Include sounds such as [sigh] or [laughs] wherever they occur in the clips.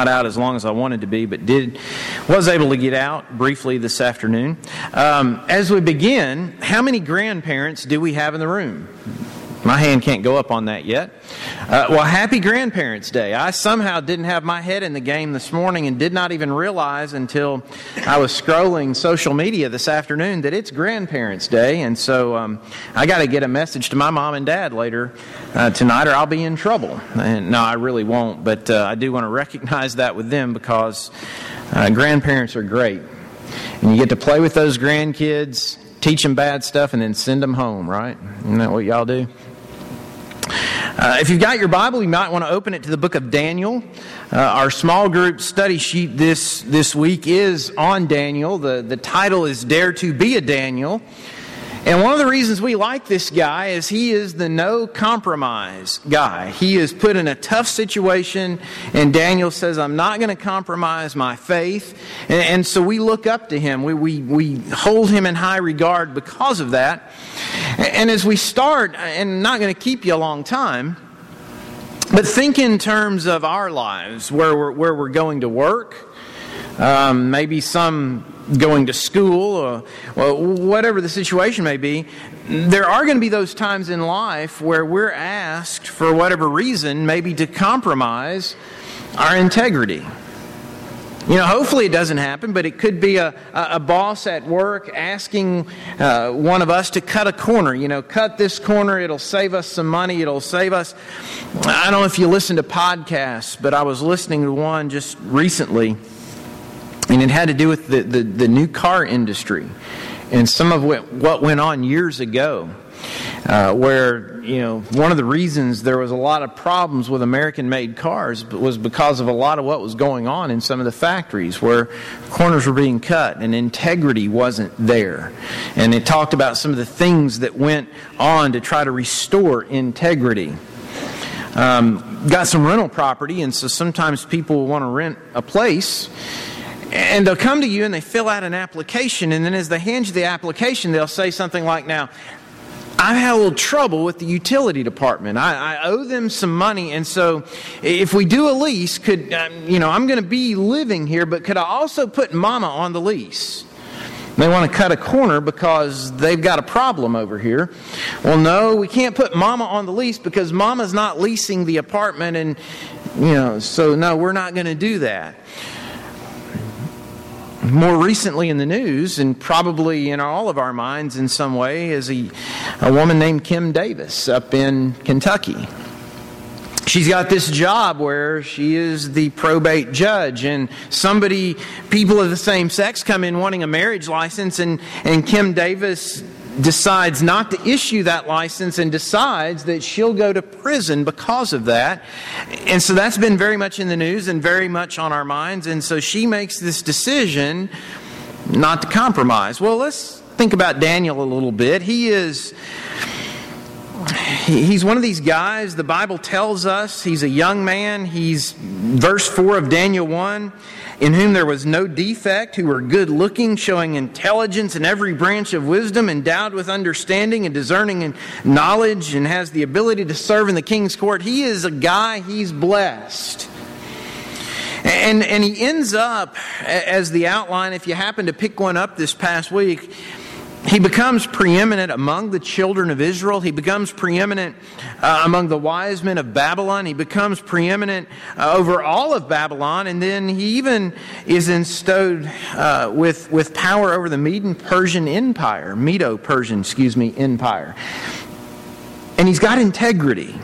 not out as long as I wanted to be, but did was able to get out briefly this afternoon. Um, as we begin, how many grandparents do we have in the room? My hand can't go up on that yet. Uh, well, happy Grandparents' Day. I somehow didn't have my head in the game this morning and did not even realize until I was scrolling social media this afternoon that it's Grandparents' Day. And so um, I got to get a message to my mom and dad later uh, tonight or I'll be in trouble. And no, I really won't. But uh, I do want to recognize that with them because uh, grandparents are great. And you get to play with those grandkids, teach them bad stuff, and then send them home, right? Isn't that what y'all do? Uh, if you've got your Bible, you might want to open it to the book of Daniel. Uh, our small group study sheet this, this week is on Daniel. The, the title is Dare to Be a Daniel. And one of the reasons we like this guy is he is the no compromise guy. He is put in a tough situation, and Daniel says, I'm not going to compromise my faith. And, and, so we look up to him. We, we, we hold him in high regard because of that. And as we start, and not going to keep you a long time, but think in terms of our lives, where we're, where we're going to work, um, maybe some going to school, or well, whatever the situation may be, there are going to be those times in life where we're asked, for whatever reason, maybe to compromise our integrity. You know, hopefully it doesn't happen, but it could be a, a, boss at work asking uh, one of us to cut a corner. You know, cut this corner, it'll save us some money, it'll save us. I don't know if you listen to podcasts, but I was listening to one just recently and it had to do with the, the, the new car industry and some of what, what went on years ago. Uh, where you know one of the reasons there was a lot of problems with American-made cars was because of a lot of what was going on in some of the factories, where corners were being cut and integrity wasn't there. And it talked about some of the things that went on to try to restore integrity. Um, got some rental property, and so sometimes people want to rent a place and they'll come to you and they fill out an application, and then as they hand you the application, they'll say something like, Now, I've had a little trouble with the utility department. I, I owe them some money, and so if we do a lease, could um, you know I'm going to be living here, but could I also put Mama on the lease? They want to cut a corner because they've got a problem over here. Well, no, we can't put Mama on the lease because Mama's not leasing the apartment, and you know, so no, we're not going to do that more recently in the news, and probably in all of our minds in some way, is a, a woman named Kim Davis up in Kentucky. She's got this job where she is the probate judge, and somebody, people of the same sex, come in wanting a marriage license, and, and Kim Davis decides not to issue that license and decides that she'll go to prison because of that. And so that's been very much in the news and very much on our minds. And so she makes this decision not to compromise. Well, let's think about Daniel a little bit. He is. He's one of these guys, the Bible tells us he's a young man. He's, verse 4 of Daniel 1, in whom there was no defect, who were good looking, showing intelligence in every branch of wisdom, endowed with understanding and discerning and knowledge, and has the ability to serve in the king's court. He is a guy, he's blessed. And, and he ends up, as the outline, if you happen to pick one up this past week, he becomes preeminent among the children of Israel. He becomes preeminent uh, among the wise men of Babylon. He becomes preeminent uh, over all of Babylon. And then he even is bestowed uh, with, with power over the Median Persian Empire, Medo Persian, excuse me, Empire. And he's got integrity.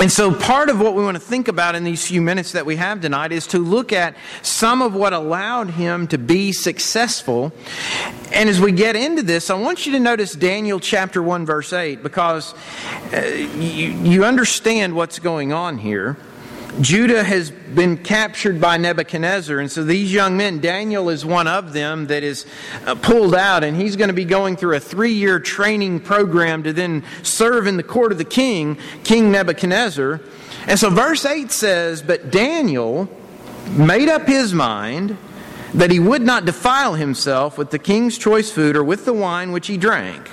And so, part of what we want to think about in these few minutes that we have tonight is to look at some of what allowed him to be successful. And as we get into this, I want you to notice Daniel chapter 1, verse 8, because uh, you, you understand what's going on here. Judah has been captured by Nebuchadnezzar, and so these young men, Daniel is one of them that is uh, pulled out, and he's going to be going through a three year training program to then serve in the court of the king, King Nebuchadnezzar. And so verse 8 says, But Daniel made up his mind that he would not defile himself with the king's choice food or with the wine which he drank.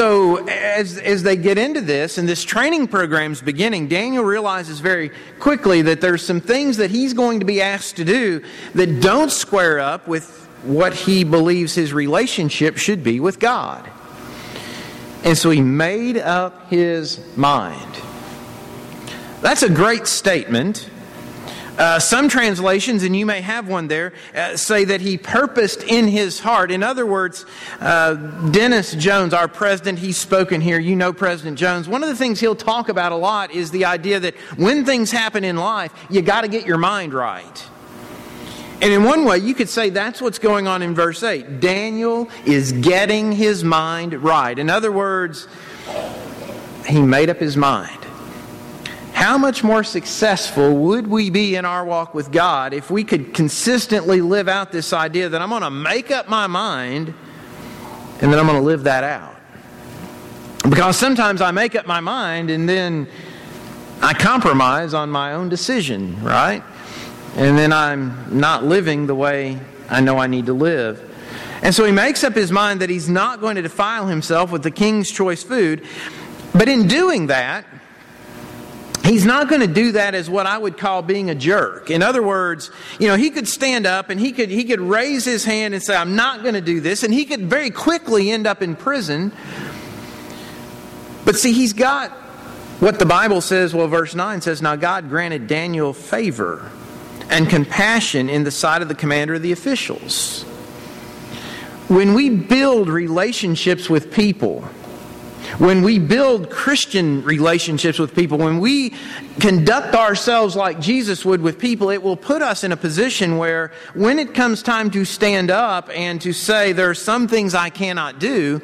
So as, as they get into this and this training program's beginning, Daniel realizes very quickly that there's some things that he's going to be asked to do that don't square up with what he believes his relationship should be with God. And so he made up his mind. That's a great statement. Uh, some translations, and you may have one there, uh, say that he purposed in his heart. In other words, uh, Dennis Jones, our president, he's spoken here. You know President Jones. One of the things he'll talk about a lot is the idea that when things happen in life, you got to get your mind right. And in one way, you could say that's what's going on in verse 8. Daniel is getting his mind right. In other words, he made up his mind. How much more successful would we be in our walk with God if we could consistently live out this idea that I'm going to make up my mind and then I'm going to live that out? Because sometimes I make up my mind and then I compromise on my own decision, right? And then I'm not living the way I know I need to live. And so he makes up his mind that he's not going to defile himself with the king's choice food. But in doing that, He's not going to do that as what I would call being a jerk. In other words, you know, he could stand up and he could, he could raise his hand and say, I'm not going to do this. And he could very quickly end up in prison. But see, he's got what the Bible says, well, verse 9 says, Now God granted Daniel favor and compassion in the sight of the commander of the officials. When we build relationships with people, when we build Christian relationships with people, when we conduct ourselves like Jesus would with people, it will put us in a position where when it comes time to stand up and to say, there are some things I cannot do,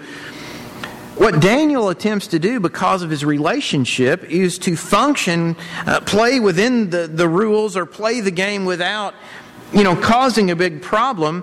what Daniel attempts to do because of his relationship is to function, uh, play within the, the rules or play the game without, you know, causing a big problem.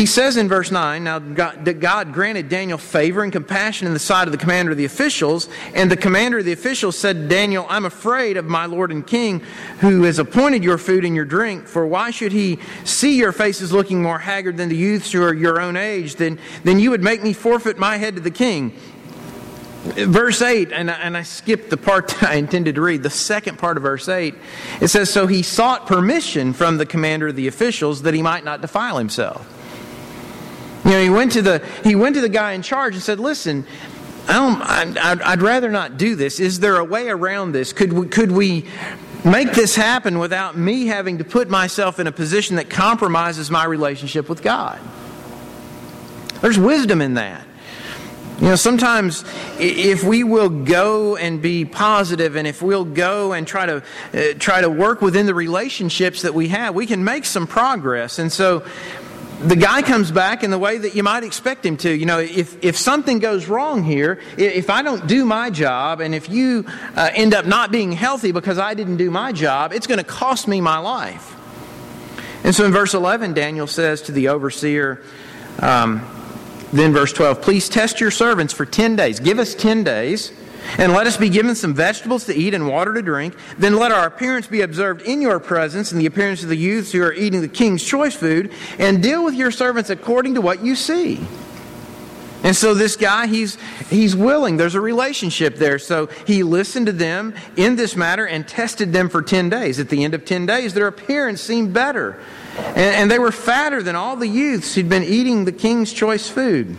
He says in verse 9, now God, God, granted Daniel favor and compassion in the sight of the commander of the officials, and the commander of the officials said to Daniel, I'm afraid of my Lord and King, who has appointed your food and your drink, for why should he see your faces looking more haggard than the youths who are your own age? Then, then you would make me forfeit my head to the king. Verse 8, and I, and I skipped the part that [laughs] I intended to read, the second part of verse 8, it says, So he sought permission from the commander of the officials that he might not defile himself. You know, he went to the he went to the guy in charge and said, "Listen, I don't, I'd, rather not do this. Is there a way around this? Could we, could we make this happen without me having to put myself in a position that compromises my relationship with God?" There's wisdom in that. You know, sometimes if we will go and be positive, and if we'll go and try to uh, try to work within the relationships that we have, we can make some progress. And so, the guy comes back in the way that you might expect him to. You know, if, if something goes wrong here, if I don't do my job, and if you uh, end up not being healthy because I didn't do my job, it's going to cost me my life. And so in verse 11, Daniel says to the overseer, um, then verse 12, please test your servants for 10 days. Give us 10 days and let us be given some vegetables to eat and water to drink. Then let our appearance be observed in your presence and the appearance of the youths who are eating the king's choice food, and deal with your servants according to what you see. And so this guy, he's, he's willing. There's a relationship there. So he listened to them in this matter and tested them for 10 days. At the end of 10 days, their appearance seemed better. And, and they were fatter than all the youths who'd been eating the king's choice food.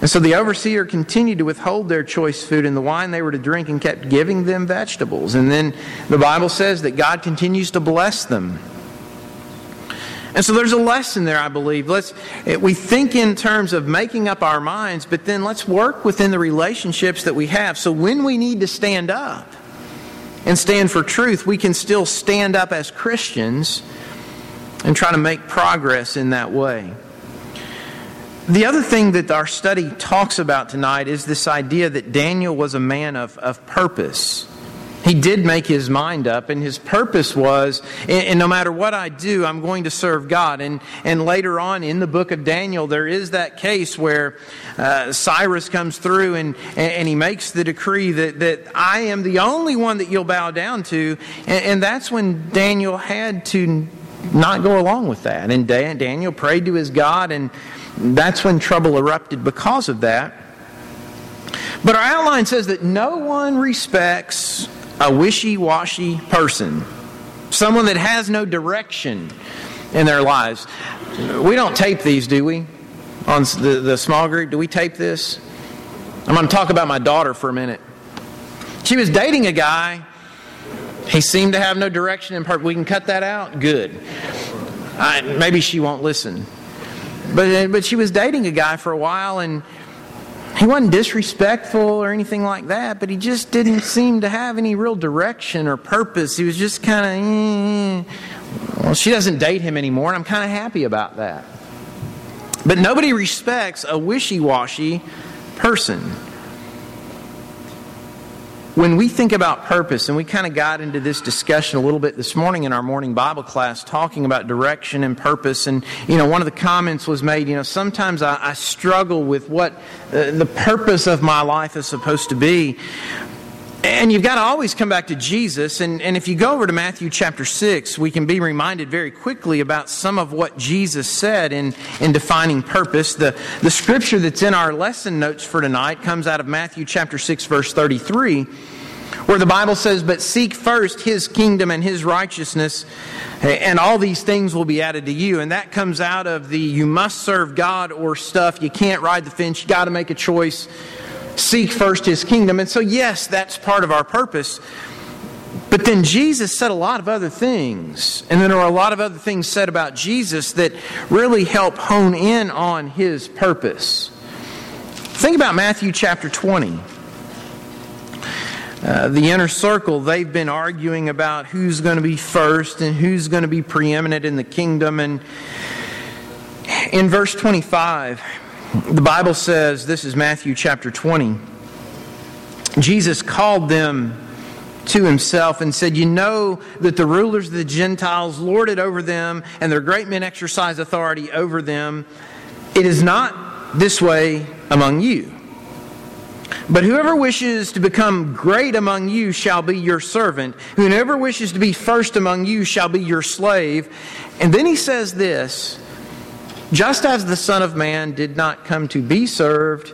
And so the overseer continued to withhold their choice food and the wine they were to drink and kept giving them vegetables. And then the Bible says that God continues to bless them. And so there's a lesson there, I believe. Let's eh, we think in terms of making up our minds, but then let's work within the relationships that we have. So when we need to stand up and stand for truth, we can still stand up as Christians and try to make progress in that way. The other thing that our study talks about tonight is this idea that Daniel was a man of, of purpose. He did make his mind up, and his purpose was, and, no matter what I do, I'm going to serve God. And, and later on in the book of Daniel, there is that case where uh, Cyrus comes through and, and he makes the decree that, that I am the only one that you'll bow down to. And, and that's when Daniel had to not go along with that. And Daniel prayed to his God and that's when trouble erupted because of that. But our outline says that no one respects a wishy washy person, someone that has no direction in their lives. We don't tape these, do we? On the, the small group, do we tape this? I'm going to talk about my daughter for a minute. She was dating a guy. He seemed to have no direction in part. We can cut that out? Good. I, maybe she won't listen. But, but she was dating a guy for a while, and he wasn't disrespectful or anything like that, but he just didn't seem to have any real direction or purpose. He was just kind of, eh. well, she doesn't date him anymore, and I'm kind of happy about that. But nobody respects a wishy washy person when we think about purpose, and we kind of got into this discussion a little bit this morning in our morning Bible class, talking about direction and purpose, and you know, one of the comments was made, you know, sometimes I, I struggle with what uh, the purpose of my life is supposed to be. And you've got to always come back to Jesus. And, and if you go over to Matthew chapter 6, we can be reminded very quickly about some of what Jesus said in, in defining purpose. The, the scripture that's in our lesson notes for tonight comes out of Matthew chapter 6, verse 33 where the Bible says, But seek first his kingdom and his righteousness, and all these things will be added to you. And that comes out of the you must serve God or stuff. You can't ride the fence. You got to make a choice. Seek first his kingdom. And so, yes, that's part of our purpose. But then Jesus said a lot of other things. And then there are a lot of other things said about Jesus that really help hone in on his purpose. Think about Matthew chapter 20. Uh, the inner circle, they've been arguing about who's going to be first and who's going to be preeminent in the kingdom. And in verse 25, the Bible says, this is Matthew chapter 20, Jesus called them to himself and said, You know that the rulers of the Gentiles lord it over them, and their great men exercise authority over them. It is not this way among you. But whoever wishes to become great among you shall be your servant. Whoever wishes to be first among you shall be your slave. And then he says this just as the Son of Man did not come to be served,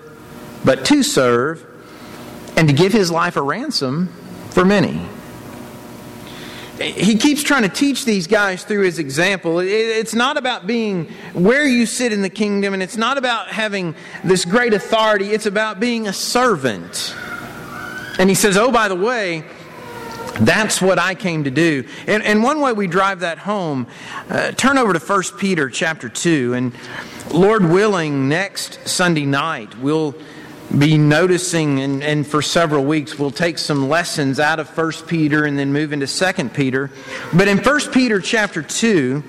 but to serve, and to give his life a ransom for many he keeps trying to teach these guys through his example. It's not about being where you sit in the kingdom, and it's not about having this great authority. It's about being a servant. And he says, Oh, by the way, that's what I came to do. And, and one way we drive that home, uh, turn over to 1 Peter chapter 2. And Lord willing, next Sunday night, we'll be noticing, and, and for several weeks, we'll take some lessons out of 1 Peter and then move into 2 Peter. But in 1 Peter chapter 2,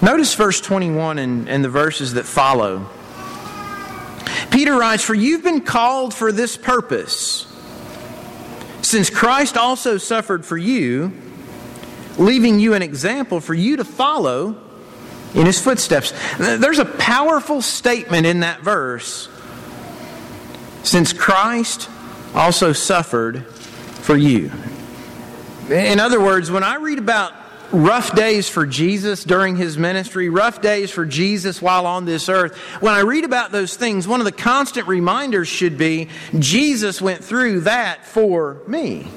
notice verse 21 and, and the verses that follow. Peter writes, For you've been called for this purpose, since Christ also suffered for you, leaving you an example for you to follow in his footsteps. There's a powerful statement in that verse since Christ also suffered for you. In other words, when I read about rough days for Jesus during his ministry, rough days for Jesus while on this earth, when I read about those things, one of the constant reminders should be Jesus went through that for me.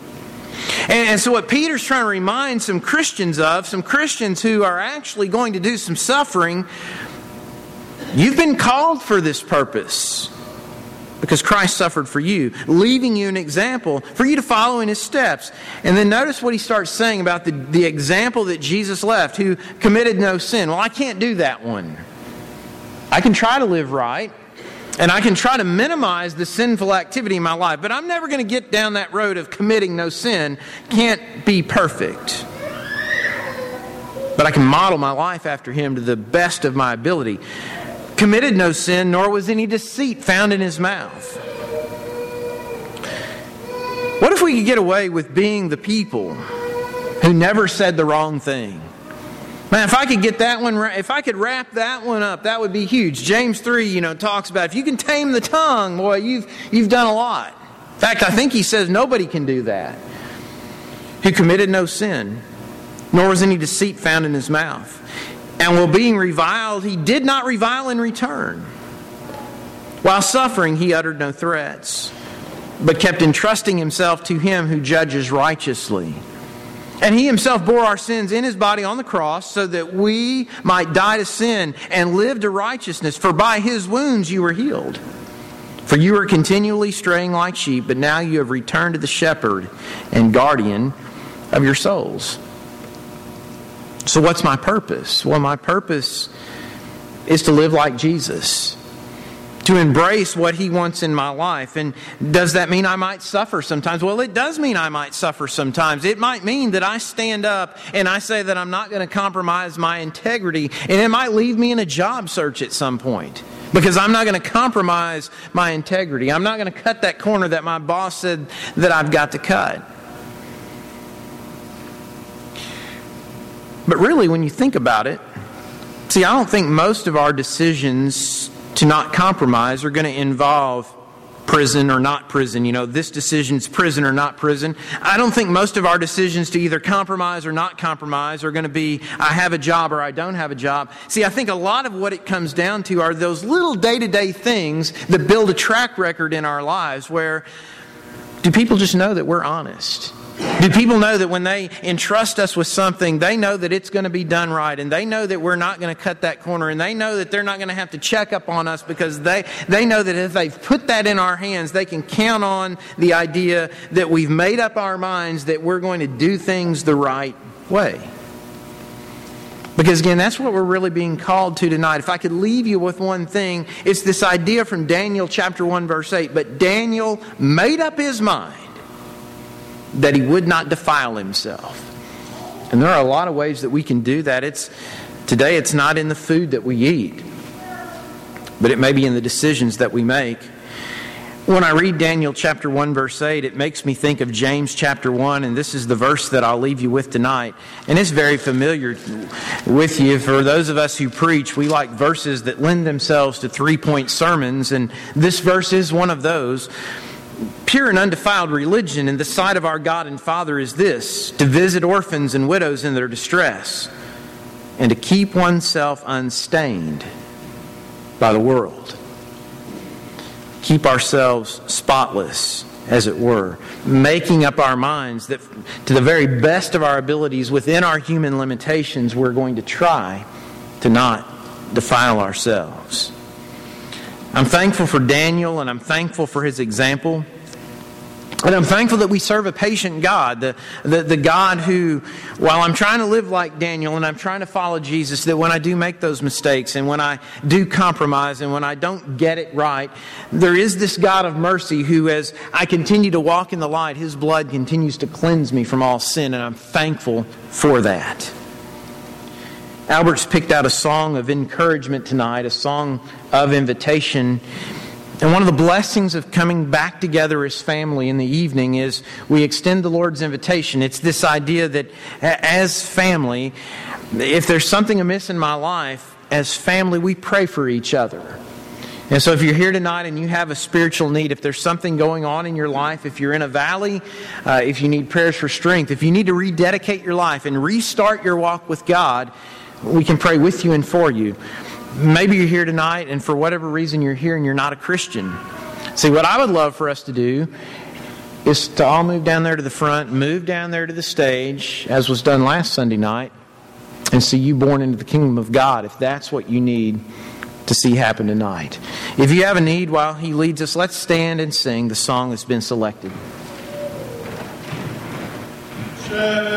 And so, what Peter's trying to remind some Christians of, some Christians who are actually going to do some suffering, you've been called for this purpose because Christ suffered for you, leaving you an example for you to follow in his steps. And then notice what he starts saying about the, the example that Jesus left, who committed no sin. Well, I can't do that one. I can try to live right, and I can try to minimize the sinful activity in my life, but I'm never going to get down that road of committing no sin. Can't be perfect. But I can model my life after him to the best of my ability committed no sin, nor was any deceit found in his mouth. What if we could get away with being the people who never said the wrong thing? Man, if I could get that one, if I could wrap that one up, that would be huge. James 3, you know, talks about if you can tame the tongue, boy, you've, you've done a lot. In fact, I think he says nobody can do that. Who committed no sin, nor was any deceit found in his mouth. And while being reviled, he did not revile in return. While suffering, he uttered no threats, but kept entrusting himself to him who judges righteously. And he himself bore our sins in his body on the cross so that we might die to sin and live to righteousness. For by his wounds you were healed. For you were continually straying like sheep, but now you have returned to the shepherd and guardian of your souls. So, what's my purpose? Well, my purpose is to live like Jesus, to embrace what He wants in my life. And does that mean I might suffer sometimes? Well, it does mean I might suffer sometimes. It might mean that I stand up and I say that I'm not going to compromise my integrity, and it might leave me in a job search at some point. Because I'm not going to compromise my integrity. I'm not going to cut that corner that my boss said that I've got to cut. But really, when you think about it, see, I don't think most of our decisions to not compromise are going to involve prison or not prison. You know, this decision's prison or not prison. I don't think most of our decisions to either compromise or not compromise are going to be I have a job or I don't have a job. See, I think a lot of what it comes down to are those little day to day things that build a track record in our lives where do people just know that we're honest? Do people know that when they entrust us with something, they know that it's going to be done right and they know that we're not going to cut that corner and they know that they're not going to have to check up on us because they, they know that if they've put that in our hands, they can count on the idea that we've made up our minds that we're going to do things the right way. Because again, that's what we're really being called to tonight. If I could leave you with one thing, it's this idea from Daniel chapter 1 verse 8. But Daniel made up his mind that he would not defile himself. And there are a lot of ways that we can do that. It's today it's not in the food that we eat, but it may be in the decisions that we make. When I read Daniel chapter 1 verse 8, it makes me think of James chapter 1 and this is the verse that I'll leave you with tonight. And it's very familiar with you for those of us who preach, we like verses that lend themselves to three-point sermons and this verse is one of those. Pure and undefiled religion in the sight of our God and Father is this to visit orphans and widows in their distress, and to keep oneself unstained by the world. Keep ourselves spotless, as it were, making up our minds that to the very best of our abilities within our human limitations, we're going to try to not defile ourselves. I'm thankful for Daniel and I'm thankful for his example. And I'm thankful that we serve a patient God, the, the, the, God who, while I'm trying to live like Daniel and I'm trying to follow Jesus, that when I do make those mistakes and when I do compromise and when I don't get it right, there is this God of mercy who, as I continue to walk in the light, his blood continues to cleanse me from all sin, and I'm thankful for that. Albert's picked out a song of encouragement tonight, a song of invitation. And one of the blessings of coming back together as family in the evening is we extend the Lord's invitation. It's this idea that as family, if there's something amiss in my life, as family, we pray for each other. And so, if you're here tonight and you have a spiritual need, if there's something going on in your life, if you're in a valley, uh, if you need prayers for strength, if you need to rededicate your life and restart your walk with God, we can pray with you and for you. Maybe you're here tonight, and for whatever reason you're here and you're not a Christian. See, what I would love for us to do is to all move down there to the front, move down there to the stage, as was done last Sunday night, and see you born into the kingdom of God if that's what you need to see happen tonight. If you have a need while He leads us, let's stand and sing the song that's been selected. Sure.